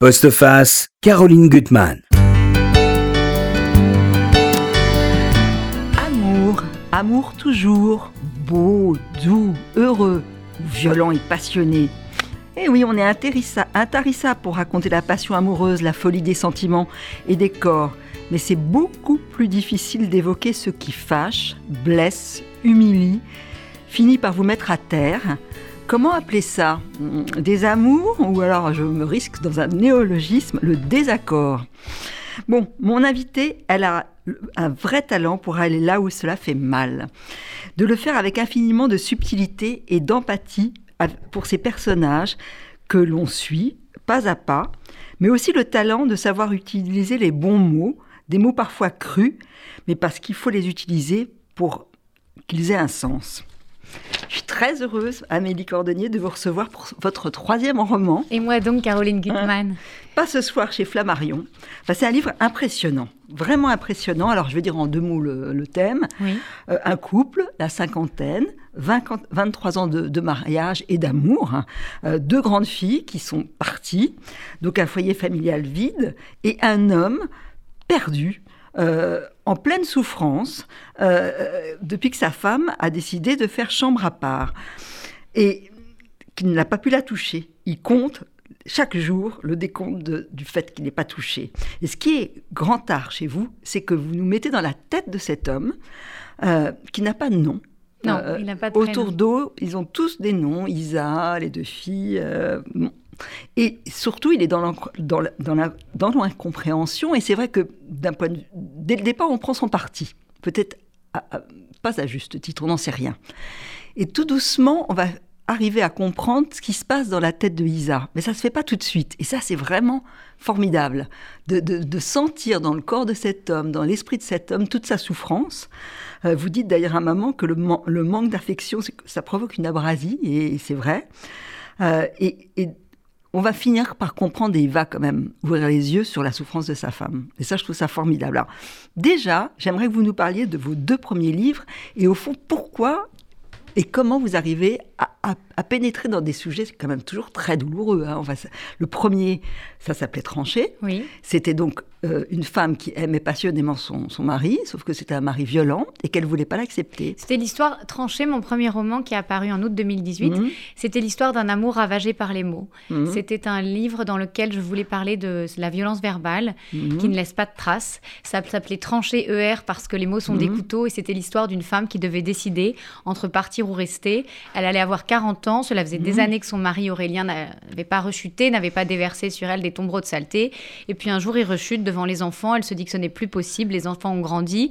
Postface, Caroline Gutmann. Amour, amour toujours, beau, doux, heureux, violent et passionné. Eh oui, on est intarissable pour raconter la passion amoureuse, la folie des sentiments et des corps. Mais c'est beaucoup plus difficile d'évoquer ce qui fâche, blesse, humilie, finit par vous mettre à terre, Comment appeler ça? Des amours Ou alors je me risque dans un néologisme, le désaccord? Bon, mon invitée, elle a un vrai talent pour aller là où cela fait mal. De le faire avec infiniment de subtilité et d'empathie pour ces personnages que l'on suit pas à pas, mais aussi le talent de savoir utiliser les bons mots, des mots parfois crus, mais parce qu'il faut les utiliser pour qu'ils aient un sens. Je suis très heureuse, Amélie Cordonnier, de vous recevoir pour votre troisième roman. Et moi donc, Caroline Gutmann. pas ce soir chez Flammarion. c'est un livre impressionnant, vraiment impressionnant. Alors, je vais dire en deux mots le, thème. Euh, un couple, la cinquantaine, 23 ans de, mariage et d'amour, hein. euh, deux grandes filles qui sont parties, donc un foyer familial vide, et un homme perdu, euh, en pleine souffrance euh, depuis que sa femme a décidé de faire chambre à part et qu'il n'a pas pu la toucher. Il compte chaque jour le décompte du fait qu'il n'est pas touché. Et ce qui est grand art chez vous, c'est que vous nous mettez dans la tête de cet homme euh, qui n'a pas de nom. Non, il n'a pas de Autour d'eux, ils ont tous des noms. Isa, les deux filles. Et surtout, il est dans l'incompréhension. Et c'est vrai que dès le départ, on prend son parti. Peut-être pas à juste titre, on n'en sait rien. Et tout doucement, on va arriver à comprendre ce qui se passe dans la tête de Isa. Mais ça ne se fait pas tout de suite. Et ça, c'est vraiment formidable. De, sentir dans le corps de cet homme, dans l'esprit de cet homme, toute sa souffrance. Euh, vous dites d'ailleurs à maman que le, manque d'affection, ça provoque une abrasie, et, c'est vrai. Euh, et on va finir par comprendre et il va quand même ouvrir les yeux sur la souffrance de sa femme. Et ça, je trouve ça formidable. Alors, déjà, j'aimerais que vous nous parliez de vos deux premiers livres et au fond, pourquoi et comment vous arrivez à, pénétrer dans des sujets quand même toujours très douloureux. Hein. le premier, ça s'appelait Tranché. Oui. C'était donc euh, une femme qui aimait passionnément son, son mari, sauf que c'était un mari violent et qu'elle voulait pas l'accepter. C'était l'histoire Tranché, mon premier roman qui est apparu en août 2018. Mhm. C'était l'histoire d'un amour ravagé par les mots. Mhm. C'était un livre dans lequel je voulais parler de la violence verbale mhm. qui ne laisse pas de traces. Ça s'appelait Tranché ER parce que les mots sont des couteaux et c'était l'histoire d'une femme qui devait décider entre partir ou rester. Elle allait avoir 40 ans. Cela faisait des années que son mari Aurélien n'avait pas rechuté, n'avait pas déversé sur elle des tombereaux de saleté. Et puis un jour, il rechute devant les enfants. Elle se dit que ce n'est plus possible. Les enfants ont grandi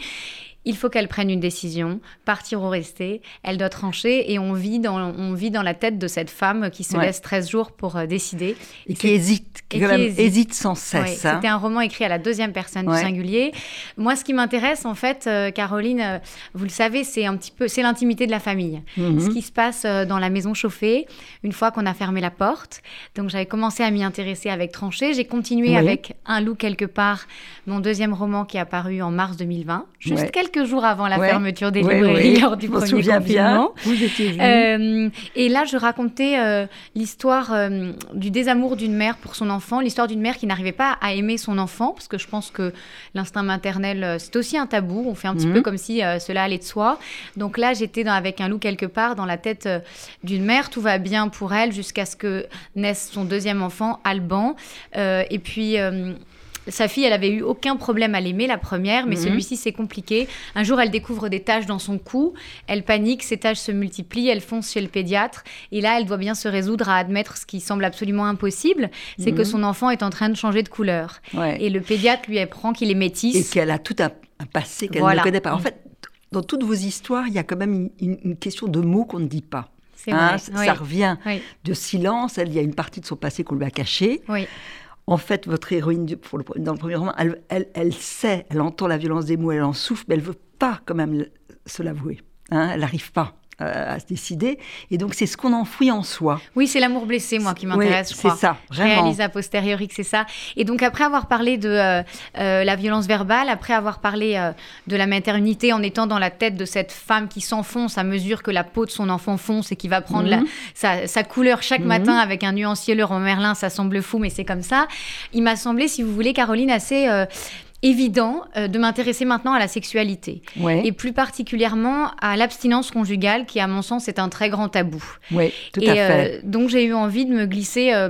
il faut qu'elle prenne une décision, partir ou rester. Elle doit trancher et on vit dans, on vit dans la tête de cette femme qui se laisse 13 jours pour euh, décider. Et, qui hésite, qui, hésite. sans cesse. Hein. C'était un roman écrit à la deuxième personne du singulier. Moi, ce qui m'intéresse, en fait, euh, Caroline, euh, vous le savez, c'est un petit peu, c'est l'intimité de la famille. Mhm. Ce qui se passe dans la maison chauffée, une fois qu'on a fermé la porte. Donc, j'avais commencé à m'y intéresser avec Tranché. J'ai continué avec Un loup quelque part, mon deuxième roman qui est apparu en mars 2020. Juste quelques jours avant la fermeture des librairies lors du premier confinement. Vous étiez euh, et là, je racontais euh, l'histoire euh, du désamour d'une mère pour son enfant, l'histoire d'une mère qui n'arrivait pas à aimer son enfant, parce que je pense que l'instinct maternel, c'est aussi un tabou. On fait un petit peu mhm. comme si cela allait de soi. Donc là, j'étais avec un loup quelque part dans la tête d'une mère. Tout va bien pour elle jusqu'à ce que naisse son deuxième enfant, Alban. et puis sa fille, elle avait eu aucun problème à l'aimer, la première, mais mhm. celui-ci, c'est compliqué. Un jour, elle découvre des taches dans son cou, elle panique, ces taches se multiplient, elle fonce chez le pédiatre, et là, elle doit bien se résoudre à admettre ce qui semble absolument impossible, c'est que mhm. son enfant est en train de changer de couleur. Et le pédiatre lui apprend qu'il est métisse. Et qu'elle a tout un, passé qu'elle ne connaît pas. En fait, dans toutes vos histoires, il y a quand même une, question de mots qu'on ne dit pas. Hein, ça revient de silence. Elle, il y a une partie de son passé qu'on lui a caché. Oui en fait, votre héroïne, dans le premier roman, elle, sait, elle entend la violence des mots, elle en souffre, mais elle veut pas quand même se l'avouer. Hein, elle n'arrive pas. Euh, à se décider. Et donc, c'est ce qu'on enfouit en soi. Oui, c'est l'amour blessé, moi, qui m'intéresse, Oui, je crois. c'est ça, vraiment. réalise a posteriori que c'est ça. Et donc, après avoir parlé de euh, euh, la violence verbale, après avoir parlé euh, de la maternité en étant dans la tête de cette femme qui s'enfonce à mesure que la peau de son enfant fonce et qui va prendre la- Mhm. sa, sa couleur chaque Mhm. matin avec un nuancier Leroy Merlin, ça semble fou, mais c'est comme ça. Il m'a semblé, si vous voulez, Caroline, assez évident euh, de m'intéresser maintenant à la sexualité. Ouais, Et plus particulièrement à l'abstinence conjugale, qui, à mon sens, est un très grand tabou. ouais, tout Et à fait. euh, donc j'ai eu envie de me glisser euh,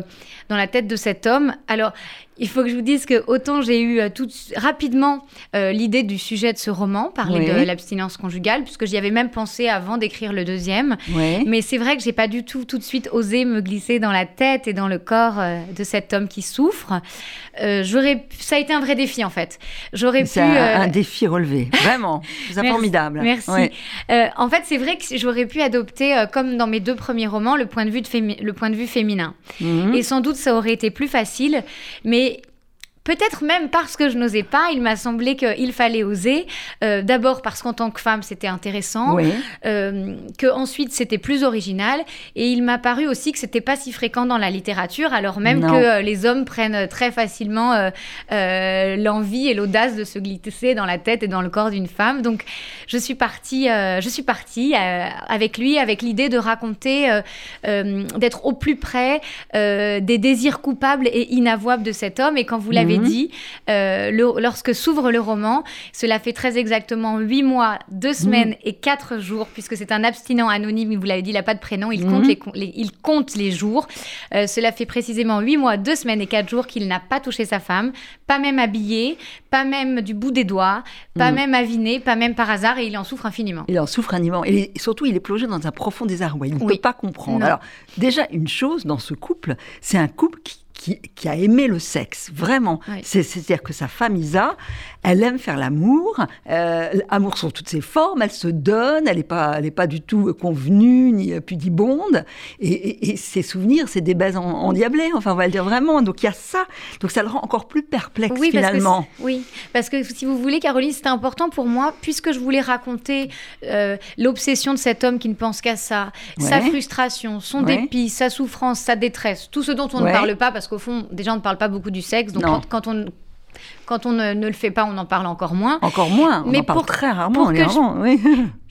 dans la tête de cet homme. Alors, il faut que je vous dise que autant j'ai eu euh, tout rapidement euh, l'idée du sujet de ce roman, parler Oui. de l'abstinence conjugale, puisque j'y avais même pensé avant d'écrire le deuxième. Ouais. Mais c'est vrai que j'ai pas du tout tout de suite osé me glisser dans la tête et dans le corps euh, de cet homme qui souffre. J'aurais, ça a été un vrai défi en fait. J'aurais pu. C'est un, un défi relevé, vraiment. C'est formidable. Merci. Ouais. En fait, c'est vrai que j'aurais pu adopter, comme dans mes deux premiers romans, le point de vue, de fémi- le point de vue féminin. Mhm. Et sans doute, ça aurait été plus facile. Mais peut-être même parce que je n'osais pas, il m'a semblé qu'il fallait oser. Euh, D'abord parce qu'en tant que femme, c'était intéressant. Ouais. Euh, que ensuite c'était plus original et il m'a paru aussi que c'était pas si fréquent dans la littérature alors même Non. que euh, les hommes prennent très facilement euh, l'envie et l'audace de se glisser dans la tête et dans le corps d'une femme donc je suis partie je suis partie avec lui avec l'idée de raconter d'être au plus près des désirs coupables et inavouables de cet homme et quand vous l'avez Mhm. dit euh, le- lorsque s'ouvre le roman cela fait très exactement huit mois, deux semaines et quatre jours, puisque c'est un abstinent anonyme, vous l'avez dit, il n'a pas de prénom, il, Mhm. compte les, con- les- il compte les jours. Euh, cela fait précisément huit mois, deux semaines et quatre jours qu'il n'a pas touché sa femme, pas même habillé, pas même du bout des doigts, pas Mhm. même aviné, pas même par hasard, et il en souffre infiniment. Il en souffre infiniment. Et surtout, il est plongé dans un profond désarroi. Il ne Oui. peut pas comprendre. Non. Alors, déjà, une chose dans ce couple, c'est un couple qui, qui, qui a aimé le sexe, vraiment. Oui. C'est- C'est-à-dire que sa femme, Isa, elle aime faire l'amour. Euh, l'amour sous toutes ses formes. Elle se donne. Elle n'est pas, elle est pas du tout convenue ni euh, pudibonde. Et, et- et ses souvenirs, c'est des baises en- endiablées. Enfin, on va le dire vraiment. Donc, il y a ça. Donc, ça le rend encore plus perplexe, Oui parce, que, finalement. c'est- oui, parce que si vous voulez, Caroline, c'était important pour moi, puisque je voulais raconter euh, l'obsession de cet homme qui ne pense qu'à ça, sa frustration, son Ouais. dépit, sa souffrance, sa détresse, tout ce dont on ne parle pas, parce qu'au fond, déjà, on ne parle pas beaucoup du sexe, donc quand, quand on, quand on ne, ne le fait pas, on en parle encore moins. Encore moins. On Mais en parle pour- très rarement. pour que je- oui.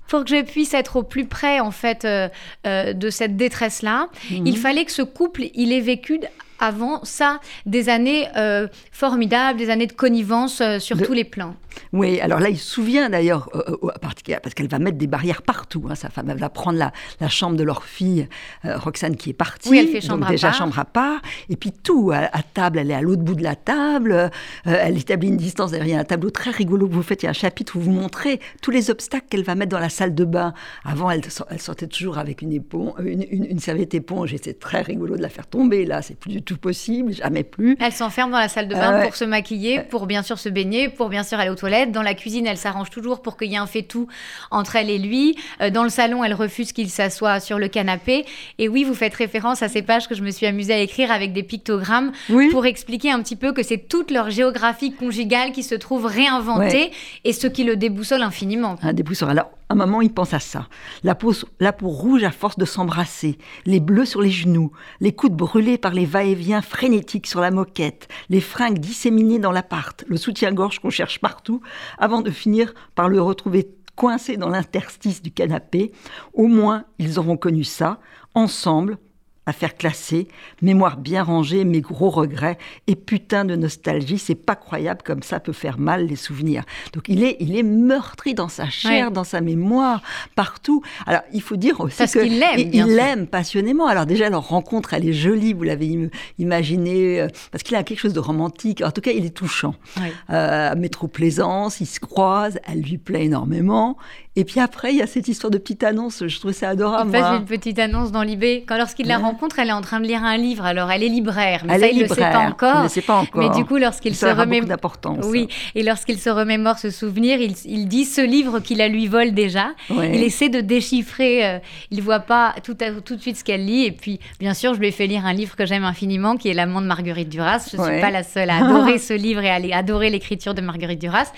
Pour que je puisse être au plus près, en fait, euh, euh, de cette détresse-là, Mhm. il fallait que ce couple, il ait vécu avant ça des années euh, formidables, des années de connivence sur De- tous les plans. Oui, alors là, il se souvient d'ailleurs, euh, euh, partir- parce qu'elle va mettre des barrières partout. hein, sa femme, elle va prendre la, la chambre de leur fille, euh, Roxane, qui est partie. Oui, elle fait chambre donc à déjà part. chambre à part. Et puis tout, à, à table, elle est à l'autre bout de la table. euh, elle établit une distance derrière un tableau très rigolo que vous faites. Il y a un chapitre où vous montrez tous les obstacles qu'elle va mettre dans la salle de bain. Avant, elle, sor- elle sortait toujours avec une, épon- une, une- une serviette éponge et c'est très rigolo de la faire tomber. Là, c'est plus du tout possible, jamais plus. Elle s'enferme dans la salle de bain pour se maquiller, pour bien sûr se baigner, pour bien sûr aller aux toilettes. Dans la cuisine, elle s'arrange toujours pour qu'il y ait un fait-tout entre elle et lui. Euh, dans le salon, elle refuse qu'il s'assoie sur le canapé. Et oui, vous faites référence à ces pages que je me suis amusée à écrire avec des pictogrammes Oui. pour expliquer un petit peu que c'est toute leur géographie conjugale qui se trouve réinventée et ce qui le déboussole infiniment. Un débousseur. Alors, un moment, il pense à ça. La peau, la peau rouge à force de s'embrasser, les bleus sur les genoux, les coudes brûlés par les va-et-vient frénétiques sur la moquette, les fringues disséminées dans l'appart, le soutien-gorge qu'on cherche partout, avant de finir par le retrouver coincé dans l'interstice du canapé. Au moins, ils auront connu ça, ensemble, affaire classée, mémoire bien rangée, mes gros regrets et putain de nostalgie. C'est pas croyable comme ça peut faire mal les souvenirs. Donc il est, il est meurtri dans sa chair, Ouais. dans sa mémoire, partout. Alors il faut dire aussi Parce que qu'il l'aime, il- l'aime passionnément. Alors déjà leur rencontre, elle est jolie. Vous l'avez im- imaginé euh, parce qu'il a quelque chose de romantique. En tout cas, il est touchant. Ouais. Euh, métro Plaisance, ils se croisent, elle lui plaît énormément. Et puis après, il y a cette histoire de petite annonce. Je trouvais ça adorable. Il fait moi. une petite annonce dans l'IB. Quand lorsqu'il la rencontre, elle est en train de lire un livre. Alors elle est libraire, mais Elle ça est il ne le sait pas encore. Il ne sait pas encore. Mais du coup, lorsqu'il se d'importance. oui, et lorsqu'il se remémore ce souvenir, il, il dit ce livre qui la lui vole déjà. Ouais. Il essaie de déchiffrer. euh, il voit pas tout, à- tout de suite ce qu'elle lit. Et puis, bien sûr, je lui ai fait lire un livre que j'aime infiniment, qui est L'amant de Marguerite Duras. Je ne suis pas la seule à adorer ce livre et à adorer l'écriture de Marguerite Duras.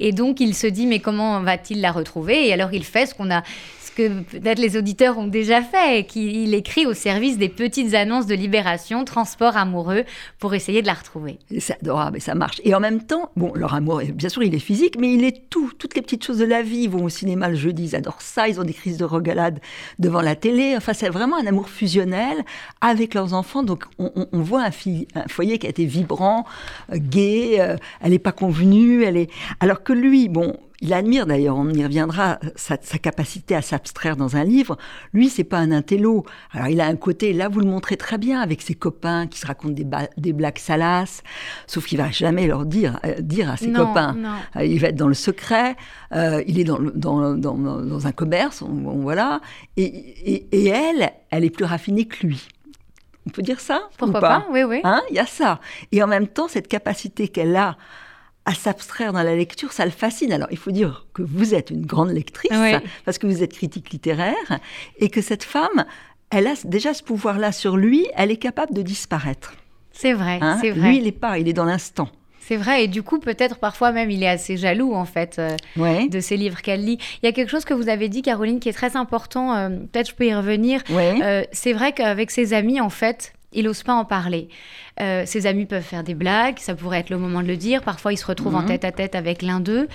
Et donc, il se dit mais comment va-t-il la retrouver? Et alors il fait ce qu'on a, ce que peut-être les auditeurs ont déjà fait, qu'il écrit au service des petites annonces de libération, transport amoureux, pour essayer de la retrouver. C'est adorable et ça marche. Et en même temps, bon, leur amour, bien sûr, il est physique, mais il est tout. Toutes les petites choses de la vie. Ils vont au cinéma le jeudi, ils adorent ça. Ils ont des crises de regalade devant la télé. Enfin, c'est vraiment un amour fusionnel avec leurs enfants. Donc, on, voit un, un, foyer qui a été vibrant, euh, gai. Euh, elle n'est pas convenue. Elle est. Alors que lui, bon, il admire d'ailleurs, on y reviendra, sa, capacité à s'abstraire dans un livre. Lui, c'est pas un intello. Alors, il a un côté, là, vous le montrez très bien, avec ses copains qui se racontent des, des blagues salaces, sauf qu'il va jamais leur dire, euh, dire à ses copains. Euh, il va être dans le secret, euh, il est dans, dans, dans, un commerce, voilà. Et, et, elle, elle est plus raffinée que lui. On peut dire ça Pourquoi pas, Oui, oui. Hein? Il y a ça. Et en même temps, cette capacité qu'elle a à s'abstraire dans la lecture, ça le fascine. Alors, il faut dire que vous êtes une grande lectrice, parce que vous êtes critique littéraire, et que cette femme, elle a déjà ce pouvoir-là sur lui, elle est capable de disparaître. C'est vrai, hein? c'est vrai. Lui, il n'est pas, il est dans l'instant. C'est vrai, et du coup, peut-être parfois même, il est assez jaloux, en fait, euh, de ces livres qu'elle lit. Il y a quelque chose que vous avez dit, Caroline, qui est très important, euh, peut-être je peux y revenir. Euh, c'est vrai qu'avec ses amis, en fait, il n'ose pas en parler. Euh, ses amis peuvent faire des blagues, ça pourrait être le moment de le dire. Parfois, il se retrouve en mhm. tête à tête avec l'un d'eux.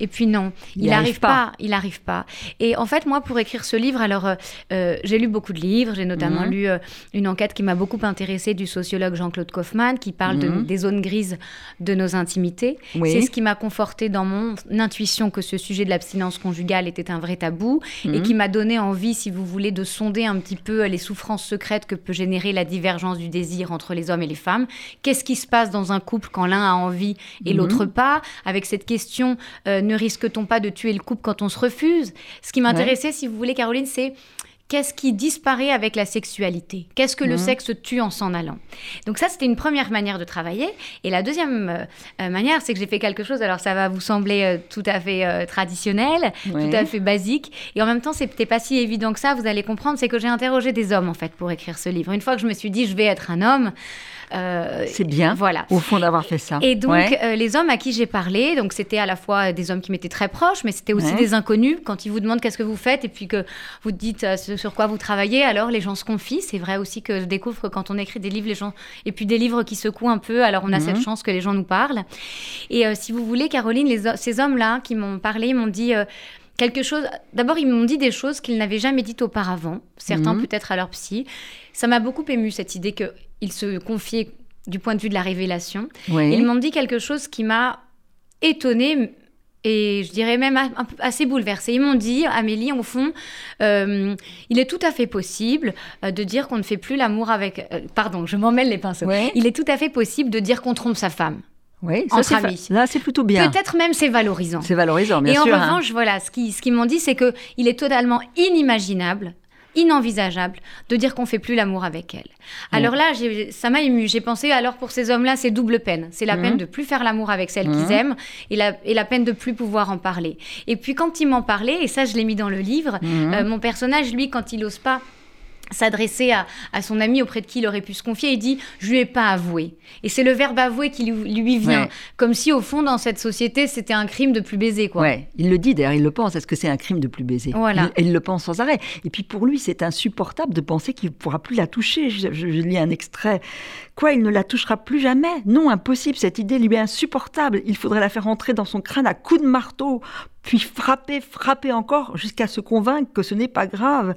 Et puis non, il n'arrive pas. Il n'arrive pas. Et en fait, moi, pour écrire ce livre, alors euh, euh, j'ai lu beaucoup de livres. J'ai notamment mhm. lu une enquête qui m'a beaucoup intéressée du sociologue Jean-Claude Kaufmann, qui parle de, mhm. des zones grises de nos intimités. C'est ce qui m'a conforté dans mon intuition que ce sujet de l'abstinence conjugale était un vrai tabou et qui m'a donné envie, si vous voulez, de sonder un petit peu les souffrances secrètes que peut générer la divergence du désir entre les hommes et les femmes. Qu'est-ce qui se passe dans un couple quand l'un a envie et l'autre mhm. pas? Avec cette question, euh, ne risque-t-on pas de tuer le couple quand on se refuse? Ce qui m'intéressait, si vous voulez, Caroline, c'est qu'est-ce qui disparaît avec la sexualité? Qu'est-ce que le mhm. sexe tue en s'en allant? Donc ça, c'était une première manière de travailler. Et la deuxième euh, euh, manière, c'est que j'ai fait quelque chose, alors ça va vous sembler tout à fait traditionnel, tout à fait basique, et en même temps, c'était pas si évident que ça, vous allez comprendre, c'est que j'ai interrogé des hommes, en fait, pour écrire ce livre. Une fois que je me suis dit, je vais être un homme, euh, c'est bien, voilà. au fond, d'avoir fait ça. Et donc, euh, les hommes à qui j'ai parlé, donc c'était à la fois des hommes qui m'étaient très proches, mais c'était aussi des inconnus. Quand ils vous demandent qu'est-ce que vous faites et puis que vous dites euh, sur quoi vous travaillez, alors les gens se confient. C'est vrai aussi que je découvre que quand on écrit des livres, les gens et puis des livres qui secouent un peu, alors on a cette mhm. chance que les gens nous parlent. Et si vous voulez, Caroline, les, ces hommes-là qui m'ont parlé, m'ont dit quelque chose. D'abord, ils m'ont dit des choses qu'ils n'avaient jamais dites auparavant, certains mhm. peut-être à leur psy. Ça m'a beaucoup ému cette idée qu'ils se confiaient du point de vue de la révélation. Ils m'ont dit quelque chose qui m'a étonnée et je dirais même assez bouleversée. Ils m'ont dit, Amélie, au fond, euh, il est tout à fait possible euh, de dire qu'on ne fait plus l'amour avec... Euh, pardon, je m'en mêle les pinceaux. Il est tout à fait possible de dire qu'on trompe sa femme. Oui, ça, Là, c'est plutôt bien. Peut-être même c'est valorisant. C'est valorisant, bien sûr. Et en hein. revanche, voilà, ce qu'ils ce m'ont dit, c'est que il est totalement inimaginable inenvisageable de dire qu'on fait plus l'amour avec elle. Alors là, ça m'a ému. J'ai pensé, alors pour ces hommes-là, c'est double peine. C'est la peine mhm. de plus faire l'amour avec celle qu'ils mhm. aiment et la, et la peine de plus pouvoir en parler. Et puis quand il m'en parlait, et ça je l'ai mis dans le livre, euh, mon personnage, lui, quand il n'ose pas s'adresser à, son ami auprès de qui il aurait pu se confier, il dit « je lui ai pas avoué ». Et c'est le verbe avouer qui lui, vient, comme si au fond, dans cette société, c'était un crime de plus baiser. Quoi. Ouais. Il le dit d'ailleurs, il le pense, est-ce que c'est un crime de plus baiser? Voilà. il, il, le pense sans arrêt. Et puis pour lui, c'est insupportable de penser qu'il ne pourra plus la toucher. Je, je, lis un extrait. Quoi, il ne la touchera plus jamais? Non, impossible, cette idée lui est insupportable. Il faudrait la faire entrer dans son crâne à coups de marteau puis frapper, frapper encore jusqu'à se convaincre que ce n'est pas grave.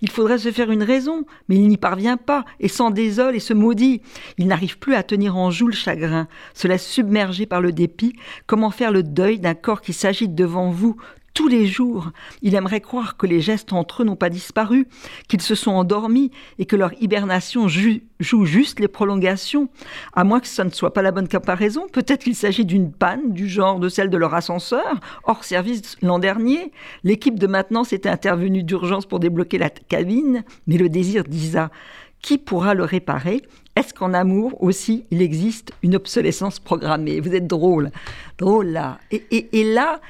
Il faudrait se faire une raison, mais il n'y parvient pas, et s'en désole et se maudit. Il n'arrive plus à tenir en joue le chagrin, se laisse submerger par le dépit. Comment faire le deuil d'un corps qui s'agite devant vous, tous les jours. Il aimerait croire que les gestes entre eux n'ont pas disparu, qu'ils se sont endormis et que leur hibernation joue juste les prolongations. À moins que ce ne soit pas la bonne comparaison, peut-être qu'il s'agit d'une panne du genre de celle de leur ascenseur, hors service l'an dernier. L'équipe de maintenance était intervenue d'urgence pour débloquer la cabine, mais le désir d'Isa qui pourra le réparer? Est-ce qu'en amour aussi, il existe une obsolescence programmée? Vous êtes drôle, drôle là. et là,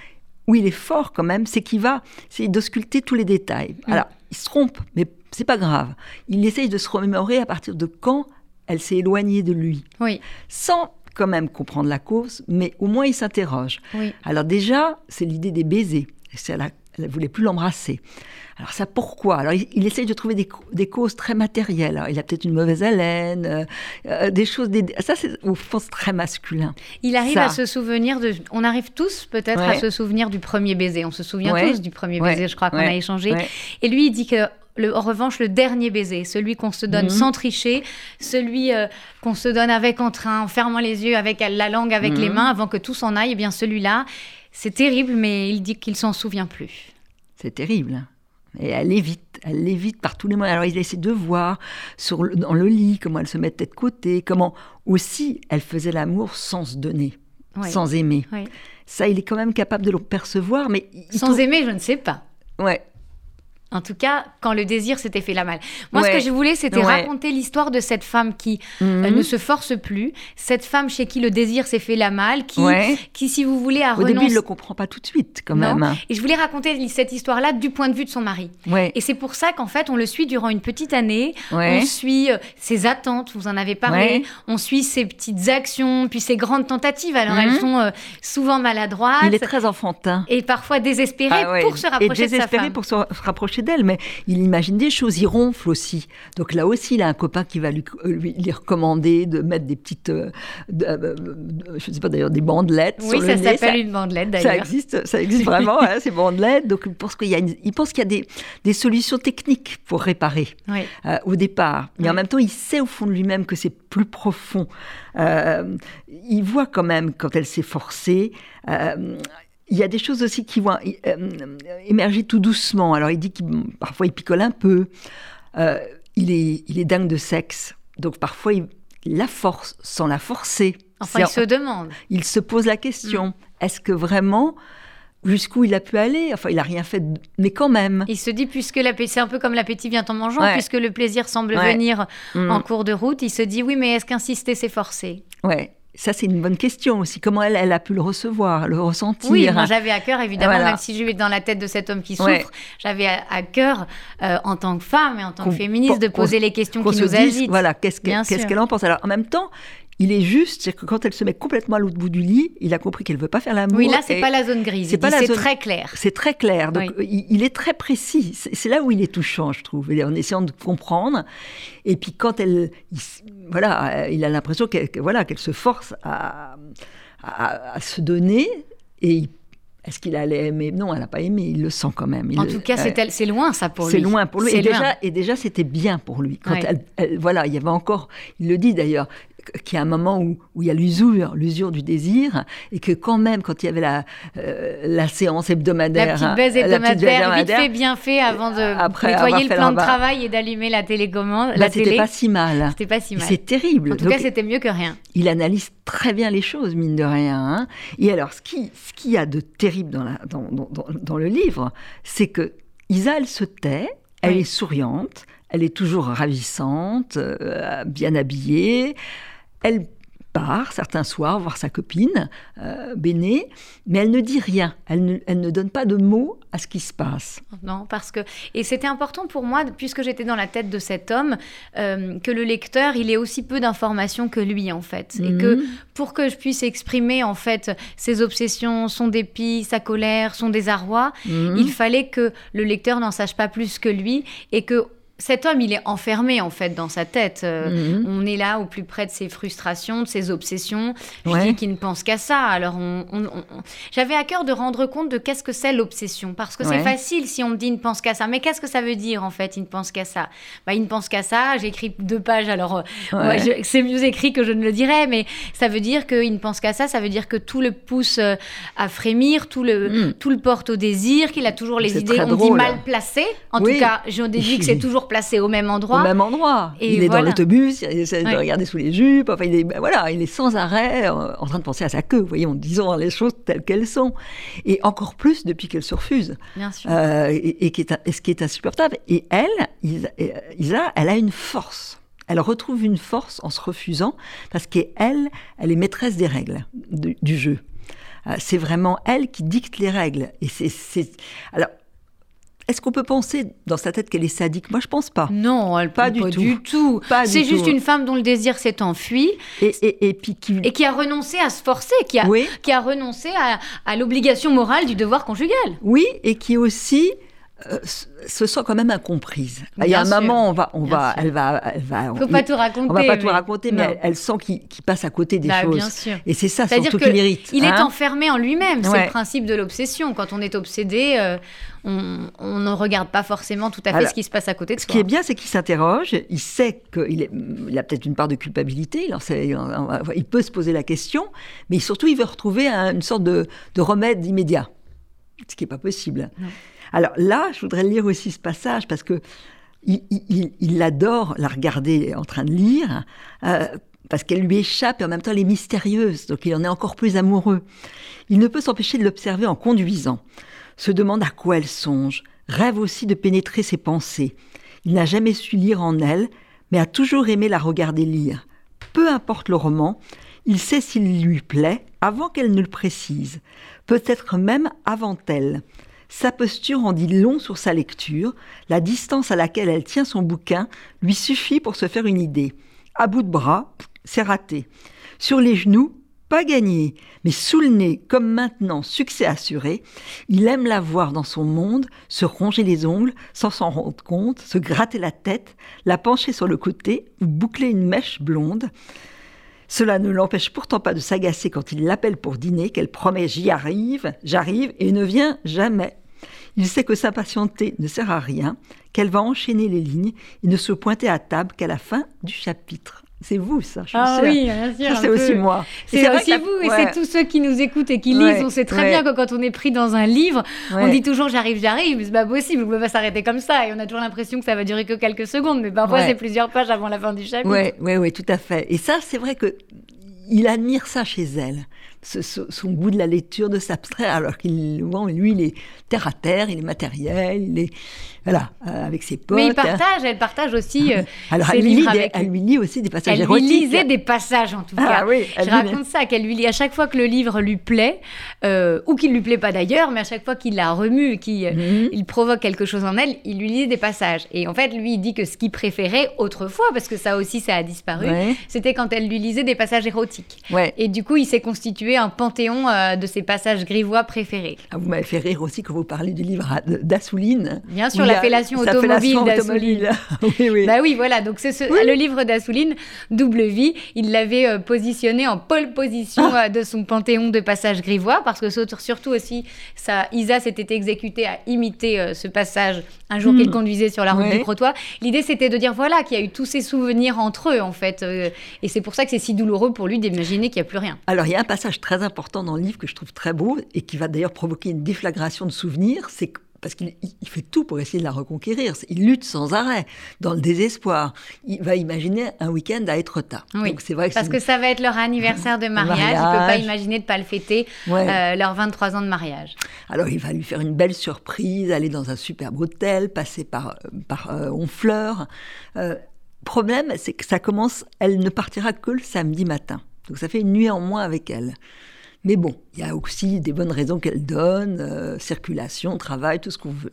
où il est fort quand même, c'est qu'il va essayer d'ausculter tous les détails. Mm. Alors, il se trompe, mais c'est pas grave. Il essaye de se remémorer à partir de quand elle s'est éloignée de lui. Oui. Sans quand même comprendre la cause, mais au moins il s'interroge. Oui. Alors déjà, c'est l'idée des baisers. Elle voulait plus l'embrasser. Alors ça, pourquoi? Alors il, il, essaye de trouver des, des, causes très matérielles. Alors, il a peut-être une mauvaise haleine, euh, euh, des choses. Des, ça, c'est au fond très masculin. Il arrive ça. à se souvenir de. On arrive tous peut-être Ouais. à se souvenir du premier baiser. On se souvient Ouais. tous du premier Ouais. baiser. Je crois qu'on a échangé. Et lui, il dit que. Le, en revanche, le dernier baiser, celui qu'on se donne Mhm. sans tricher, celui euh, qu'on se donne avec entrain, en fermant les yeux, avec la langue, avec Mhm. les mains, avant que tout s'en aille, eh bien celui-là, c'est terrible, mais il dit qu'il s'en souvient plus. C'est terrible. Et elle évite, elle l'évite par tous les moyens. Alors il essaie de voir sur le- dans le lit comment elle se mettait de côté, comment aussi elle faisait l'amour sans se donner, sans aimer. Ça, il est quand même capable de le percevoir, mais Sans trouve- aimer, je ne sais pas. Ouais, En tout cas, quand le désir s'était fait la malle. Moi, ce que je voulais, c'était Ouais. raconter l'histoire de cette femme qui euh, Mhm. ne se force plus, cette femme chez qui le désir s'est fait la malle, qui, Ouais. qui si vous voulez, a Au début, renoncé. il le comprend pas tout de suite, quand Non. même. Et je voulais raconter cette histoire-là du point de vue de son mari. Et c'est pour ça qu'en fait, on le suit durant une petite année. On suit euh, ses attentes, vous en avez parlé. On suit ses petites actions, puis ses grandes tentatives. Alors, Mhm. elles sont euh, souvent maladroites Il est très enfantin. et parfois désespérées Ah pour se rapprocher de sa désespéré femme. pour se, se rapprocher d'elle, mais il imagine des choses, il ronfle aussi. Donc là aussi, il a un copain qui va lui, lui, lui recommander de mettre des petites, euh, euh, je ne sais pas d'ailleurs, des bandelettes Oui, sur ça s'appelle une bandelette ça d'ailleurs. existe, ça existe vraiment, hein, ces bandelettes. Donc il pense qu'il y a, une- il pense qu'il y a des, des solutions techniques pour réparer Oui. euh, au départ. Mais en même temps, il sait au fond de lui-même que c'est plus profond. Euh, il voit quand même quand elle s'est forcée. Il y a des choses aussi qui vont euh, émerger tout doucement. Alors il dit qu'il parfois il picole un peu. Euh, il est il est dingue de sexe. Donc parfois il, la force sans la forcer. Enfin, il se demande. il se pose la question est-ce que vraiment jusqu'où il a pu aller? Enfin, il a rien fait, mais quand même. Il se dit, puisque c'est un peu comme l'appétit vient en mangeant, Ouais. puisque le plaisir semble Ouais. venir Mm. en cours de route, il se dit, oui, mais est-ce qu'insister, c'est forcer? Ouais. Ça, c'est une bonne question aussi. Comment elle, elle a pu le recevoir, le ressentir? Oui, moi j'avais à cœur, évidemment, Voilà. même si je vais dans la tête de cet homme qui souffre, Ouais. j'avais à, à cœur, euh, en tant que femme et en tant que féministe, de poser les questions qu'on qui se nous agitent. Voilà, qu'est-ce qu'elle en pense? Alors, en même temps, il est juste, c'est que quand elle se met complètement à l'autre bout du lit, il a compris qu'elle veut pas faire l'amour. Oui, là, c'est pas la zone grise. c'est pas la zone- très clair. C'est très clair. Donc, Oui. il, il est très précis. C'est là où il est touchant, je trouve, en essayant de comprendre. Et puis, quand elle. il voilà, il a l'impression qu'elle que- voilà, qu'elle se force à, à, à se donner. Et il- est-ce qu'il allait aimer? Non, elle n'a pas aimé. Il le sent quand même. Il En le- tout cas, c'est loin ça pour lui. C'est loin pour lui. Et déjà, et déjà, c'était bien pour lui. Quand Ouais. elle, elle- voilà, il y avait encore, il le dit d'ailleurs, qu'il y a un moment où, où il y a l'usure, l'usure du désir, et que quand même, quand il y avait la, euh, la séance hebdomadaire, La petite petite baise hebdomadaire, vite fait, bien fait, avant de Après avoir nettoyer le plan de travail et d'allumer la télécommande, bah, la c'était pas si mal. C'était pas si mal. C'est terrible. En tout Donc, cas, c'était mieux que rien. il analyse très bien les choses, mine de rien. hein. Et alors, ce qui, ce qu'il y a de terrible dans, la, dans, dans- dans- dans le livre, c'est que Isa, elle se tait, elle Oui. est souriante, elle est toujours ravissante, euh, bien habillée. Elle part certains soirs voir sa copine, euh, Béné, mais elle ne dit rien. Elle ne, elle ne donne pas de mots à ce qui se passe. Non, parce que et c'était important pour moi, puisque j'étais dans la tête de cet homme, euh, que le lecteur il ait aussi peu d'informations que lui en fait, et Mhm. que pour que je puisse exprimer en fait ses obsessions, son dépit, sa colère, son désarroi, Mhm. il fallait que le lecteur n'en sache pas plus que lui et que cet homme, il est enfermé en fait dans sa tête. Euh, Mhm. On est là au plus près de ses frustrations, de ses obsessions. Je Ouais. dis qu'il ne pense qu'à ça. Alors, on, on- on- on- j'avais à cœur de rendre compte de qu'est-ce que c'est l'obsession. Parce que Ouais. c'est facile si on me dit il ne pense qu'à ça. Mais qu'est-ce que ça veut dire en fait, il ne pense qu'à ça? Bah, Il ne pense qu'à ça. J'écris deux pages. Alors, euh, Ouais. je- c'est mieux écrit que je ne le dirais. Mais ça veut dire qu'il ne pense qu'à ça. Ça veut dire que tout le pousse euh, à frémir, tout le, Mm. tout le porte au désir, qu'il a toujours les idées, dit mal placées. En Oui. tout cas, j'en déduis que c'est toujours placé au même endroit. Au même endroit. Et il est voilà. dans l'autobus, il essaie de regarder sous les jupes. Enfin, il est, ben voilà, il est sans arrêt euh, en train de penser à sa queue. Vous voyez, en disant les choses telles qu'elles sont. Et encore plus depuis qu'elle se refuse. Bien sûr. Euh, et, et qui est, et ce qui est insupportable. Et elle, Isa, euh, Isa, elle a une force. Elle retrouve une force en se refusant parce qu'elle, elle est maîtresse des règles du, du jeu. C'est vraiment elle qui dicte les règles. Et c'est- alors, est-ce qu'on peut penser dans sa tête qu'elle est sadique? Moi, je pense pas. Non, elle Pas pas, du du, tout. C'est juste tout. une femme dont le désir s'est enfui Et, et, et puis qui. et qui a renoncé à se forcer, qui a, Oui. qui a renoncé à, à l'obligation morale du devoir conjugal. Oui, et qui aussi euh, se- se sent quand même incomprise. Il y a un sûr. moment, on va, on va, sûr. elle va, elle va. Faut pas tout raconter. on va pas tout mais- raconter, mais elle, elle sent qu'il qu'il passe à côté des Bah, choses. bien sûr. Et c'est ça surtout que qui l'irrite. Il est hein. enfermé en lui-même. C'est Ouais. le principe de l'obsession. Quand on est obsédé, euh, on, on ne regarde pas forcément tout à fait Alors, ce qui se passe à côté de Ce soi. qui est bien, c'est qu'il s'interroge. Il sait qu'il il a peut-être une part de culpabilité. Il, en sait- il en- il peut se poser la question, mais surtout, il veut retrouver un- une sorte de, de remède immédiat, ce qui n'est pas possible. Non. Alors là, je voudrais lire aussi ce passage parce que il, adore la regarder en train de lire. euh, parce qu'elle lui échappe et en même temps elle est mystérieuse, donc il en est encore plus amoureux. Il ne peut s'empêcher de l'observer en conduisant, se demande à quoi elle songe, rêve aussi de pénétrer ses pensées. Il n'a jamais su lire en elle, mais a toujours aimé la regarder lire. Peu importe le roman, il sait s'il lui plaît avant qu'elle ne le précise, peut-être même avant elle. Sa posture en dit long sur sa lecture, la distance à laquelle elle tient son bouquin lui suffit pour se faire une idée. À bout de bras, c'est raté. Sur les genoux, pas gagné, mais sous le nez, comme maintenant, succès assuré, il aime la voir dans son monde, se ronger les ongles sans s'en rendre compte, se gratter la tête, la pencher sur le côté ou boucler une mèche blonde. Cela ne l'empêche pourtant pas de s'agacer quand il l'appelle pour dîner, qu'elle promet j'y arrive, j'arrive et ne vient jamais. Il sait que s'impatienter ne sert à rien, qu'elle va enchaîner les lignes et ne se pointer à table qu'à la fin du chapitre. C'est vous, ça, je suis Ah sûre. oui, bien sûr. Ça, c'est aussi peu. moi. C'est aussi que vous, et ouais. c'est tous ceux qui nous écoutent et qui lisent. Ouais, on sait très ouais. bien que quand on est pris dans un livre, on dit toujours j'arrive, j'arrive, mais c'est pas possible, on peut pas s'arrêter comme ça. Et on a toujours l'impression que ça va durer que quelques secondes, mais parfois c'est plusieurs pages avant la fin du chapitre. Oui, oui, oui, tout à fait. Et ça, c'est vrai que il admire ça chez elle, ce- ce- son goût de la lecture, de s'abstraire, alors qu'il, bon, lui, il est terre à terre, il est matériel, il est, voilà, euh, avec ses potes. Mais il partage, elle partage aussi euh, Alors, ses elle lui, lit livres des- avec elle lui lit aussi des passages Elle lui érotiques. lisait des passages en tout Ah cas. oui, elle Je raconte ça, qu'elle lui lit à chaque fois que le livre lui plaît, euh, ou qu'il lui plaît pas d'ailleurs, mais à chaque fois qu'il la remue, qu'il Mhm. il provoque quelque chose en elle, il lui lit des passages. Et en fait, lui, il dit que ce qu'il préférait autrefois, parce que ça aussi, ça a disparu, Ouais. c'était quand elle lui lisait des passages érotiques. Ouais. Et du coup, il s'est constitué un panthéon euh, de ses passages grivois préférés. Ah, vous m'avez fait rire aussi quand vous parlez du livre d'Assouline. Bien sûr, la a fellation sa automobile d'Assouline. oui, oui. Bah oui, voilà. Donc c'est ce- le livre d'Assouline, Double Vie. Il l'avait euh, positionné en pole position Ah. euh, de son panthéon de passages grivois, parce que sur- surtout aussi, sa Isa s'était exécutée à imiter euh, ce passage un jour Hmm. qu'il conduisait sur la route Ouais. du Crotoy. L'idée, c'était de dire voilà qu'il y a eu tous ces souvenirs entre eux, en fait, euh, et c'est pour ça que c'est si douloureux pour lui d'imaginer qu'il n'y a plus rien. Alors, il y a un passage très important dans le livre que je trouve très beau et qui va d'ailleurs provoquer une déflagration de souvenirs, c'est que- parce qu'il il- il fait tout pour essayer de la reconquérir. Il lutte sans arrêt, dans le désespoir. Il va imaginer un week-end à Etretat. Oui, Donc c'est vrai que Parce que ça va être leur anniversaire de mariage. Il ne peut pas mariage. imaginer de pas le fêter Ouais. euh, leurs 23 ans de mariage. Alors il va lui faire une belle surprise, aller dans un superbe hôtel, passer par, par euh, Honfleur. Euh, problème, c'est que ça commence, elle ne partira que le samedi matin. Donc ça fait une nuit en moins avec elle. Mais bon, il y a aussi des bonnes raisons qu'elle donne, euh, circulation, travail, tout ce qu'on veut.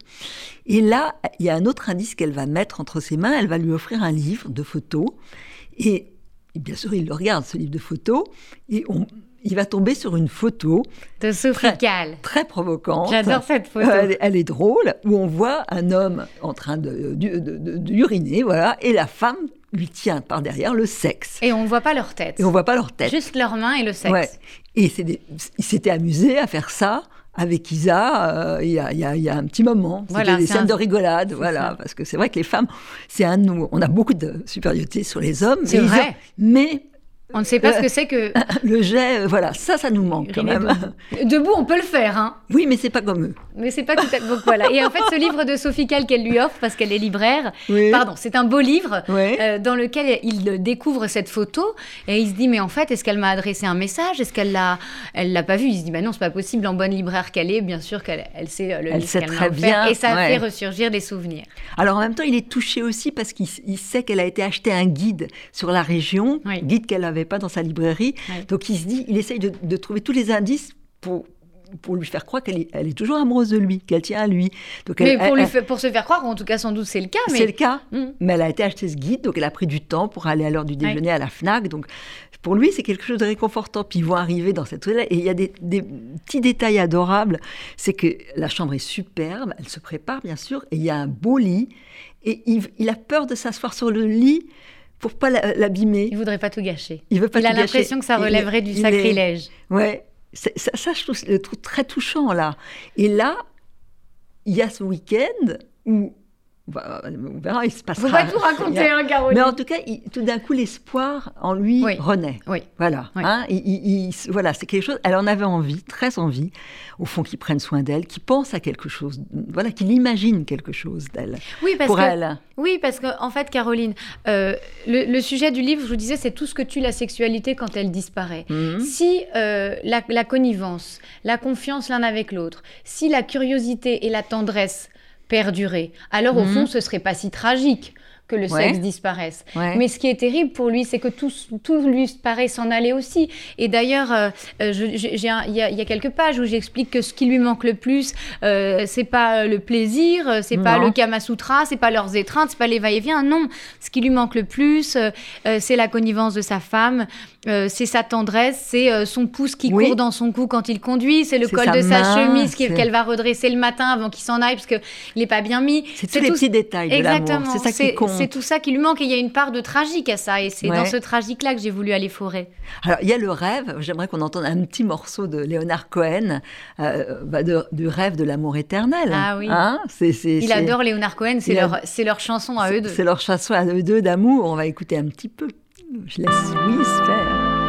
Et là, il y a un autre indice qu'elle va mettre entre ses mains, elle va lui offrir un livre de photos. Et, et bien sûr, il le regarde, ce livre de photos, et on- il va tomber sur une photo De Sophie Très- très provocante. J'adore cette photo. Elle, est- elle est drôle, où on voit un homme en train de, de- de- de- d'uriner, voilà, et la femme lui tient par derrière le sexe. Et on ne voit pas leur tête. Et on voit pas leur tête. Juste leurs mains et le sexe. Ouais. Et des- il s'était amusé à faire ça avec Isa euh, il y, a, il y il y a un petit moment. C'était Voilà, des scènes un- de rigolade, voilà, ça. parce que c'est vrai que les femmes, c'est un nous, on a beaucoup de supériorité sur les hommes. C'est vrai. ont- mais On ne sait pas Euh, ce que c'est que le jet, euh, voilà, ça, ça nous manque quand même. debout. Debout, on peut le faire, hein. Oui, mais c'est pas comme eux. Mais c'est pas tout à Donc voilà. Et en fait, ce livre de Sophie Calle qu'elle lui offre parce qu'elle est libraire, Oui. pardon, c'est un beau livre Oui. euh, dans lequel il découvre cette photo et il se dit mais en fait, est-ce qu'elle m'a adressé un message? Est-ce qu'elle l'a, elle l'a pas vu? Il se dit bah non, c'est pas possible. En bonne libraire qu'elle est, bien sûr qu'elle elle sait euh, le Elle sait très bien, Et ça ouais. fait ressurgir des souvenirs. Alors en même temps, il est touché aussi parce qu'il il sait qu'elle a été acheter un guide sur la région, Oui. guide qu'elle pas dans sa librairie. Donc il se dit, il essaye de, de trouver tous les indices pour pour lui faire croire qu'elle est, elle est toujours amoureuse de lui, qu'elle tient à lui. Donc mais pour, lui pour se faire croire, en tout cas sans doute c'est le cas. Mais... C'est le cas. Mm. Mais elle a été acheter ce guide, donc elle a pris du temps pour aller à l'heure du déjeuner à la FNAC. Donc pour lui, c'est quelque chose de réconfortant. Puis ils vont arriver dans cette toilette et il y a des, petits détails adorables. C'est que la chambre est superbe, elle se prépare bien sûr, et il y a un beau lit. Et il, a peur de s'asseoir sur le lit pour pas l'abîmer. Il voudrait pas tout gâcher. Il veut pas Il a l'impression que ça relèverait du sacrilège. Ouais, ça, ça, je trouve le truc très touchant là. Et là, il y a ce week-end où on verra, il se passera. On va tout raconter, hein, Caroline. Mais en tout cas, tout d'un coup, l'espoir en lui renaît. Oui. Voilà. Hein, voilà, c'est quelque chose. Elle en avait envie, très envie, au fond, qu'il prenne soin d'elle, qu'il pense à quelque chose, voilà, qu'il imagine quelque chose d'elle. Oui, parce pour que, elle. Oui, parce qu'en en fait, Caroline, euh, le, sujet du livre, je vous disais, c'est tout ce que tue la sexualité quand elle disparaît. Mhm. Si euh, la, la connivence, la confiance l'un avec l'autre, si la curiosité et la tendresse perdurer. Alors au mhm. fond, ce serait pas si tragique que le sexe disparaisse. Mais ce qui est terrible pour lui, c'est que tout, tout lui paraît s'en aller aussi. Et d'ailleurs, euh, euh, il y, a quelques pages où j'explique que ce qui lui manque le plus, euh, c'est pas le plaisir, c'est pas le Kama Sutra, c'est pas leurs étreintes, c'est pas les va-et-vient. Non, ce qui lui manque le plus, c'est la connivence de sa femme, c'est sa tendresse, c'est son pouce qui court dans son cou quand il conduit, c'est le col de sa chemise qu'elle va redresser le matin avant qu'il s'en aille parce qu'il n'est pas bien mis. C'est tous les petits détails de l'amour. C'est ça qui compte c'est tout ça qui lui manque. Et il y a une part de tragique à ça. Et c'est dans ce tragique-là que j'ai voulu aller forer. Alors, il y a le rêve. J'aimerais qu'on entende un petit morceau de Léonard Cohen, euh, bah, du rêve de l'amour éternel. Ah oui. Hein il adore Léonard Cohen. C'est leur, leur chanson à eux deux. C'est leur chanson à eux deux d'amour. On va écouter un petit peu. Je laisse Louise faire.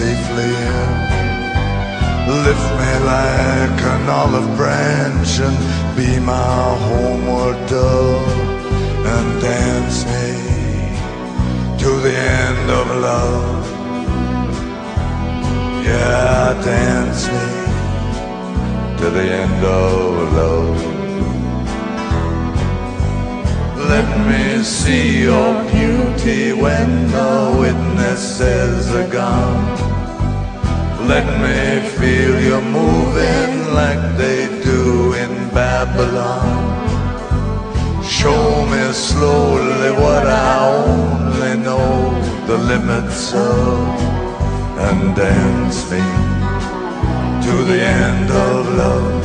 safely in. Lift me like an olive branch and be my homeward dove and dance me to the end of love. Yeah, dance me to the end of love. Let me see your beauty when the witnesses are gone. Let me feel you moving like they do in Babylon. Show me slowly what I only know the limits of and dance me to the end of love.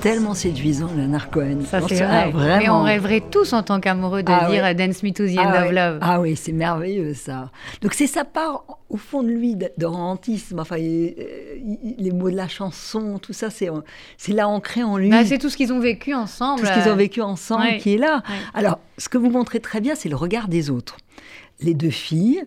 Tellement séduisant, Leonard Cohen. Ça, c'est vrai. Vraiment... Mais on rêverait tous en tant qu'amoureux de ah dire Dance Me to the End ah of Love. Ah oui, c'est merveilleux ça. Donc c'est sa part au fond de lui de, romantisme. Enfin, les mots de la chanson, tout ça, c'est c'est là ancré en lui. Bah, c'est tout ce qu'ils ont vécu ensemble. Tout ce qu'ils ont vécu ensemble qui est là. Alors, ce que vous montrez très bien, c'est le regard des autres. Les deux filles,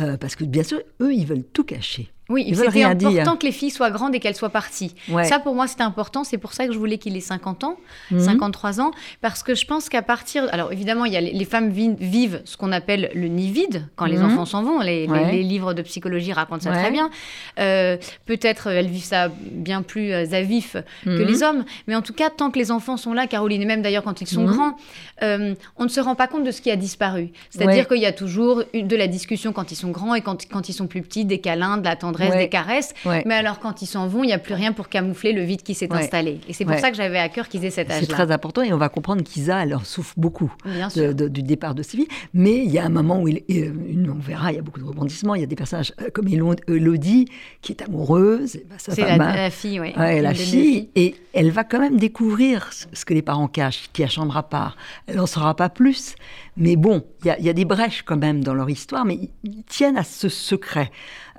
euh, parce que bien sûr, eux, ils veulent tout cacher. Oui, c'était important que les filles soient grandes et qu'elles soient parties. Ça, pour moi, c'était important. C'est pour ça que je voulais qu'il ait 50 ans, 53 mhm. ans, parce que je pense qu'à partir... Alors, évidemment, il y a les, femmes vivent ce qu'on appelle le nid vide, quand les mhm. enfants s'en vont. Les, livres de psychologie racontent ça très bien. Euh, peut-être elles vivent ça bien plus euh, à vif que mhm. les hommes. Mais en tout cas, tant que les enfants sont là, Caroline, et même d'ailleurs quand ils sont grands, euh, on ne se rend pas compte de ce qui a disparu. C'est-à-dire qu'il y a toujours une, de la discussion quand ils sont grands et quand, quand ils sont plus petits, des câlins, de la tendresse tendresse, Ouais. des caresses. Ouais. Mais alors, quand ils s'en vont, il n'y a plus rien pour camoufler le vide qui s'est Ouais. installé. Et c'est pour ça que j'avais à cœur qu'ils aient cet C'est âge-là. très important et on va comprendre qu'Isa, elle en souffre beaucoup. De- de- du départ de Sylvie. Mais il y a un moment où il, et, euh, on verra, il y a beaucoup de rebondissements. Il y a des personnages euh, comme Elodie qui est amoureuse. ben, C'est la, fille, oui. Ouais, la fille, et elle va quand même découvrir ce que les parents cachent, qui a chambre à part. Elle n'en saura pas plus. Mais bon, il y a- il y, a des brèches quand même dans leur histoire, mais ils, tiennent à ce secret.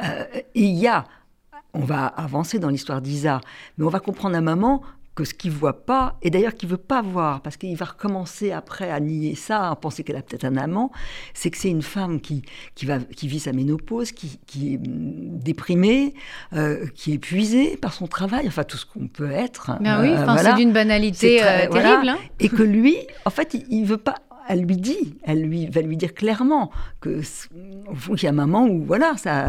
Euh, et il y a, on va avancer dans l'histoire d'Isa, mais on va comprendre à un moment que ce qu'il voit pas, et d'ailleurs qu'il veut pas voir, parce qu'il va recommencer après à nier ça, à penser qu'elle a peut-être un amant, c'est que c'est une femme qui, qui, va, qui vit sa ménopause, qui, qui est déprimée, euh, qui est épuisée par son travail, enfin tout ce qu'on peut être. Ben oui, Euh, voilà. c'est d'une banalité C'est très- euh, voilà. terrible. hein. Et que lui, en fait, il, il veut pas. Elle lui dit, elle lui va lui dire clairement que c- au fond, il y a un moment où voilà, ça,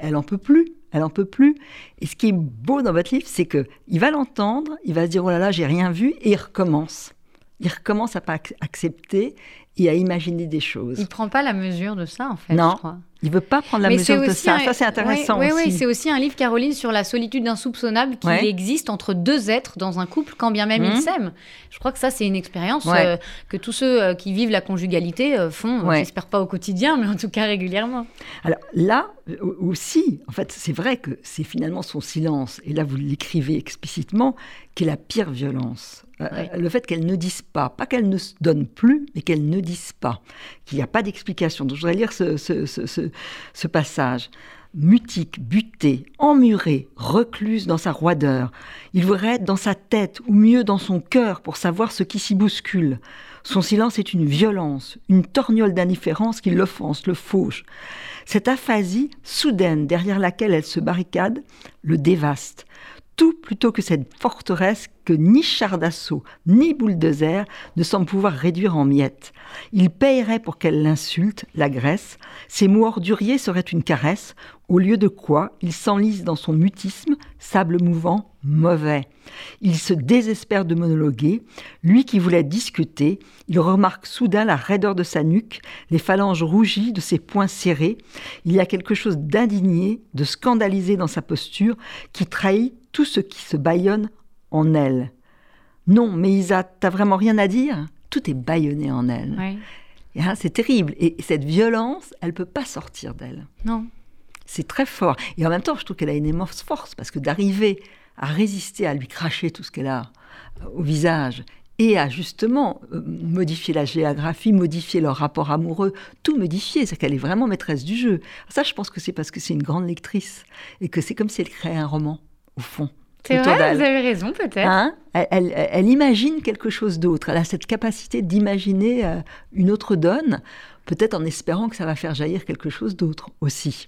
elle en peut plus, elle en peut plus. Et ce qui est beau dans votre livre, c'est que il va l'entendre, il va se dire oh là là, j'ai rien vu, et il recommence. Il recommence à pas ac- accepter et à imaginer des choses. Il prend pas la mesure de ça, en fait, Non. je crois. Il veut pas prendre la Mais mesure de ça. un- Ça, c'est intéressant Oui, aussi. oui, c'est aussi un livre, Caroline, sur la solitude insoupçonnable qui Ouais. existe entre deux êtres dans un couple, quand bien même Mhm. ils s'aiment. Je crois que ça, c'est une expérience Ouais. euh, que tous ceux euh, qui vivent la conjugalité euh, font, euh, Ouais. j'espère pas au quotidien, mais en tout cas régulièrement. Alors là aussi, en fait, c'est vrai que c'est finalement son silence, et là vous l'écrivez explicitement, qui est la pire violence. Ouais. Le fait qu'elle ne dise pas, pas qu'elle ne se donne plus, mais qu'elle ne dise pas, qu'il n'y a pas d'explication. Donc je voudrais lire ce, ce- ce- ce- passage. Mutique, butée, emmurée, recluse dans sa roideur. Il voudrait être dans sa tête, ou mieux dans son cœur, pour savoir ce qui s'y bouscule. Son silence est une violence, une torgnole d'indifférence qui l'offense, le fauche. Cette aphasie soudaine derrière laquelle elle se barricade le dévaste. Tout plutôt que cette forteresse que ni char d'assaut ni bulldozer ne semblent pouvoir réduire en miettes. Il payerait pour qu'elle l'insulte, l'agresse. Ses mots orduriers seraient une caresse, au lieu de quoi il s'enlise dans son mutisme, sable mouvant, mauvais. Il se désespère de monologuer. Lui qui voulait discuter, il remarque soudain la raideur de sa nuque, les phalanges rougies de ses poings serrés. Il y a quelque chose d'indigné, de scandalisé dans sa posture, qui trahit tout ce qui se bâillonne en elle. Non, mais Isa, t'as vraiment rien à dire? Tout est bâillonné en elle. Hein, c'est terrible. Et cette violence, elle peut pas sortir d'elle. Non. C'est très fort. Et en même temps, je trouve qu'elle a une immense force parce que d'arriver à résister à lui cracher tout ce qu'elle a euh, au visage et à justement euh, modifier la géographie, modifier leur rapport amoureux, tout modifier, c'est qu'elle est vraiment maîtresse du jeu. Ça, je pense que c'est parce que c'est une grande lectrice et que c'est comme si elle créait un roman, au fond. C'est vrai, vous avez raison, peut-être. Hein? Elle, elle- elle imagine quelque chose d'autre. Elle a cette capacité d'imaginer euh, une autre donne, peut-être en espérant que ça va faire jaillir quelque chose d'autre aussi.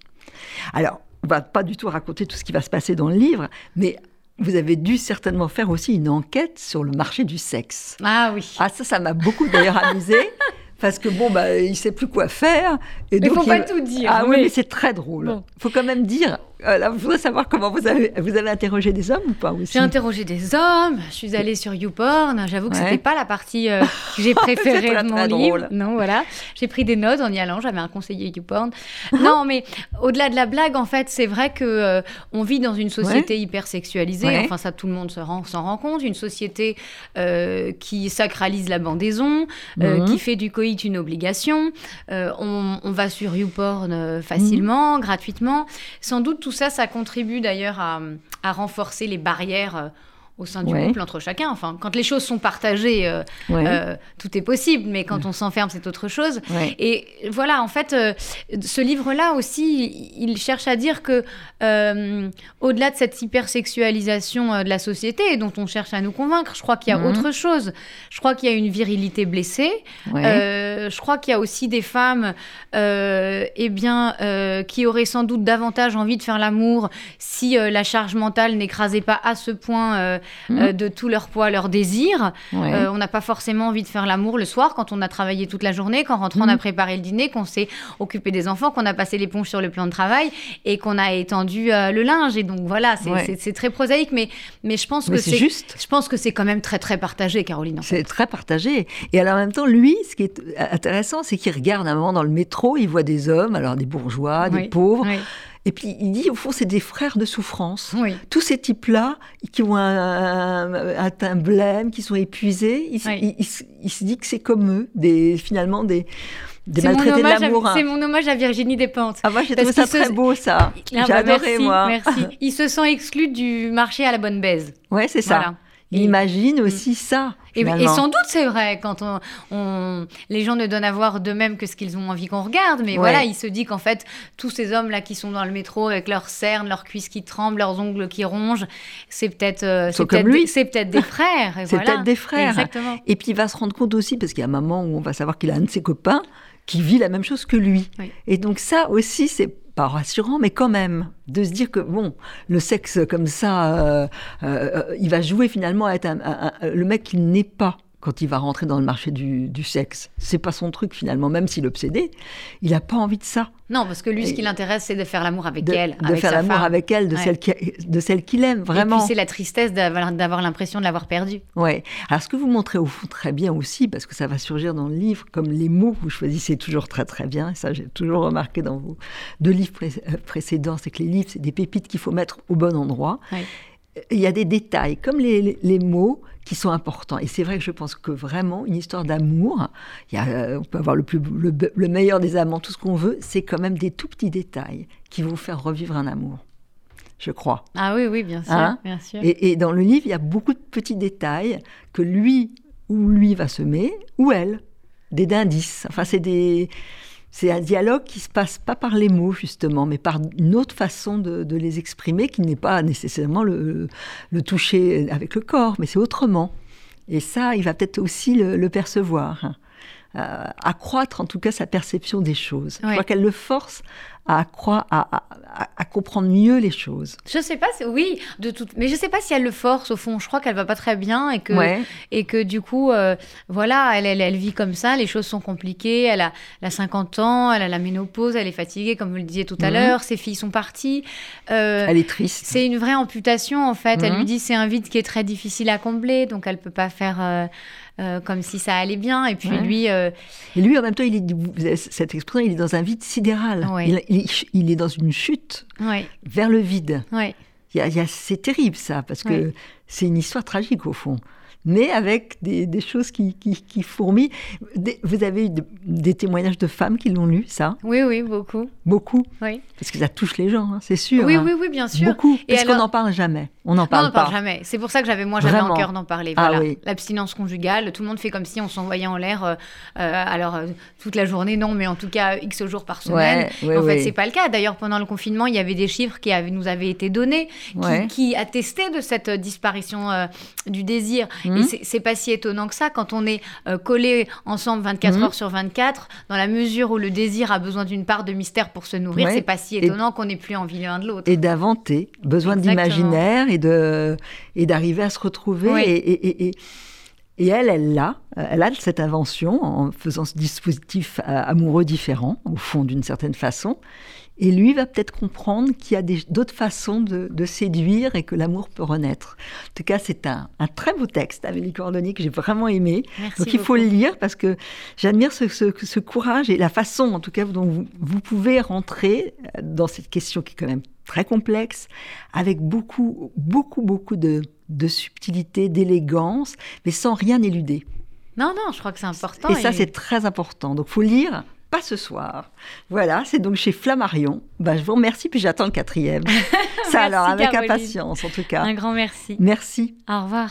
Alors, on va pas du tout raconter tout ce qui va se passer dans le livre, mais vous avez dû certainement faire aussi une enquête sur le marché du sexe. Ah oui. Ah ça, ça m'a beaucoup d'ailleurs amusé. Parce que bon, bah, il sait plus quoi faire. Et Mais donc, faut pas il- tout dire, Ah oui, mais- mais c'est très drôle. Bon. faut quand même dire. Je voudrais savoir comment vous avez, vous avez interrogé des hommes ou pas aussi J'ai interrogé des hommes, je suis allée sur YouPorn, j'avoue que Ouais. c'était pas la partie euh, que j'ai préférée de mon livre. drôle. Non, voilà. J'ai pris des notes en y allant, j'avais un conseiller YouPorn. non, mais au-delà de la blague, en fait, c'est vrai que euh, on vit dans une société hyper sexualisée, Ouais. enfin ça tout le monde se rend- s'en rend compte, une société euh, qui sacralise la bandaison, euh, Mhm. qui fait du coït une obligation. On, on va sur YouPorn facilement, gratuitement. Sans doute tout ça, ça contribue d'ailleurs à, à renforcer les barrières euh, au sein du Ouais. couple entre chacun. Enfin, quand les choses sont partagées, euh, Ouais. euh, tout est possible, mais quand on s'enferme, c'est autre chose. Et voilà, en fait, euh, ce livre-là aussi, il cherche à dire que, au-delà de cette hypersexualisation de la société dont on cherche à nous convaincre, je crois qu'il y a Mhm. autre chose. Je crois qu'il y a une virilité blessée. Je crois qu'il y a aussi des femmes, eh bien, qui auraient sans doute davantage envie de faire l'amour si la charge mentale n'écrasait pas à ce point Mhm. euh, de tout leur poids, leur désir. Ouais. Euh, on n'a pas forcément envie de faire l'amour le soir quand on a travaillé toute la journée, qu'en rentrant on a Mhm. préparé le dîner, qu'on s'est occupé des enfants, qu'on a passé l'éponge sur le plan de travail et qu'on a étendu euh, le linge. Et donc voilà, c'est Ouais. très prosaïque, mais, mais je pense Mais que c'est juste. Je pense que c'est quand même très très partagé, Caroline. C'est très partagé. Et alors en même temps, lui, ce qui est intéressant, c'est qu'il regarde un moment dans le métro, il voit des hommes, alors des bourgeois, des Oui, pauvres, oui. Et puis il dit, au fond, c'est des frères de souffrance. Oui. Tous ces types-là, qui ont un, un, un blême, qui sont épuisés, il, Oui. il- il se- il se dit que c'est comme eux, des, finalement des, C'est mon, hein. c'est mon hommage à Virginie Despentes. Ah, moi, j'ai trouvé ça se- très beau, ça. Ah J'ai bah, adoré, merci, moi. Merci. Il se sent exclu du marché à la bonne baise. Ouais, c'est ça. Voilà. Imagine aussi ça. Et, sans doute, c'est vrai, quand on, on- les gens ne donnent à voir d'eux-mêmes que ce qu'ils ont envie qu'on regarde, mais Ouais. voilà, il se dit qu'en fait, tous ces hommes-là qui sont dans le métro avec leurs cernes, leurs cuisses qui tremblent, leurs ongles qui rongent, c'est peut-être euh, c'est peut-être des- c'est peut-être des frères. C'est voilà. peut-être des frères. Exactement. Et puis il va se rendre compte aussi, parce qu'il y a un moment où on va savoir qu'il a un de ses copains qui vit la même chose que lui. Oui. Et donc ça aussi, c'est pas rassurant, mais quand même, de se dire que bon, le sexe comme ça, euh, euh, il va jouer finalement à être le mec qu'il n'est pas quand il va rentrer dans le marché du, du sexe. C'est pas son truc finalement, même s'il est obsédé, il n'a pas envie de ça. Non, parce que lui, ce Et- qui l'intéresse, c'est de faire l'amour avec De, elle, de avec faire l'amour avec elle, de Ouais. celle qui- de celle qu'il aime, Et vraiment. puis c'est la tristesse d'avoir l'impression de l'avoir perdu. Ouais. Alors, ce que vous montrez au fond très bien aussi, parce que ça va surgir dans le livre, comme les mots que vous choisissez toujours très très bien, et ça j'ai toujours remarqué dans vos deux livres pré- euh, précédents, c'est que les livres, c'est des pépites qu'il faut mettre au bon endroit. Ouais. Il y a des détails, comme les, les- les mots, qui sont importants. Et c'est vrai que je pense que vraiment, une histoire d'amour, il y a, euh, on peut avoir le, plus, le, meilleur des amants, tout ce qu'on veut, c'est quand même des tout petits détails qui vont faire revivre un amour. Je crois. Ah oui, oui, bien sûr, Hein bien sûr. Et, et dans le livre, il y a beaucoup de petits détails que lui ou lui va semer, ou elle, des d'indices. Enfin, c'est des. C'est un dialogue qui se passe pas par les mots justement, mais par une autre façon de, de les exprimer, qui n'est pas nécessairement le, le toucher avec le corps, mais c'est autrement. Et ça, il va peut-être aussi le, le percevoir, hein. Euh, accroître en tout cas sa perception des choses. Je crois qu'elle le force à, accroître, à, à- à- à comprendre mieux les choses. Je sais pas, si- oui, de toute, mais je sais pas si elle le force au fond. Je crois qu'elle va pas très bien et que Ouais. et que du coup, euh, voilà, elle, elle, elle vit comme ça. Les choses sont compliquées. Elle a, elle a 50 ans, elle a la ménopause, elle est fatiguée, comme vous le disiez tout à l'heure. Ses filles sont parties. Euh, Elle est triste. c'est une vraie amputation en fait. Elle Mhm. lui dit c'est un vide qui est très difficile à combler, donc elle peut pas faire euh, euh, comme si ça allait bien. Et puis Ouais. lui, euh, Et lui, en même temps, il est, cette expression, il est dans un vide sidéral. Ouais. Il, il- il est dans une chute ouais, vers le vide. c'est terrible, ça, parce que c'est une histoire tragique, au fond. Mais avec des, des choses qui, qui, qui fourmillent. Des- vous avez eu de- des témoignages de femmes qui l'ont lu, ça? Oui, oui, beaucoup. Beaucoup? Oui, Parce que ça touche les gens, hein, c'est sûr. oui, hein. oui, oui, bien sûr. Beaucoup. Et Parce qu'on n'en parle jamais. On n'en Non, on parle pas. parle jamais. C'est pour ça que j'avais moi j'avais en cœur d'en parler. Ah Voilà, oui. l'abstinence conjugale. Tout le monde fait comme si on s'envoyait en l'air. euh, euh, alors euh, toute la journée, non, mais en tout cas x jours par semaine. Ouais, ouais, en fait, ouais. c'est pas le cas. D'ailleurs, pendant le confinement, il y avait des chiffres qui avaient- nous avaient été donnés, qui, qui attestaient de cette disparition euh, du désir. Mhm. Et c'est- pas si étonnant que ça quand on est euh, collés ensemble 24 Mhm. heures sur 24, dans la mesure où le désir a besoin d'une part de mystère pour se nourrir. Ouais. C'est pas si étonnant qu'on n'ait plus envie l'un de l'autre. et d'inventer, besoin d'imaginaire et de et d'arriver à se retrouver. Oui. Et, et- et- et- et elle, elle l'a, elle a cette invention en faisant ce dispositif euh, amoureux différent, au fond, d'une certaine façon. Et lui va peut-être comprendre qu'il y a d'autres façons de, de séduire et que l'amour peut renaître. En tout cas, c'est un, un très beau texte, Amélie Cordonnier, que j'ai vraiment aimé. Merci Donc il faut le lire parce que j'admire ce, ce- ce courage et la façon, en tout cas, dont vous, vous pouvez rentrer dans cette question qui est quand même très complexe, avec beaucoup, beaucoup, beaucoup de, de subtilité, d'élégance, mais sans rien éluder. Non, non, je crois que c'est important. et ça, c'est très important. Donc faut lire. Pas ce soir. Voilà, c'est donc chez Flammarion. Ben, je vous remercie, puis j'attends le quatrième. ça Merci, alors, avec Caroline. impatience en tout cas. un grand merci. Merci. Au revoir.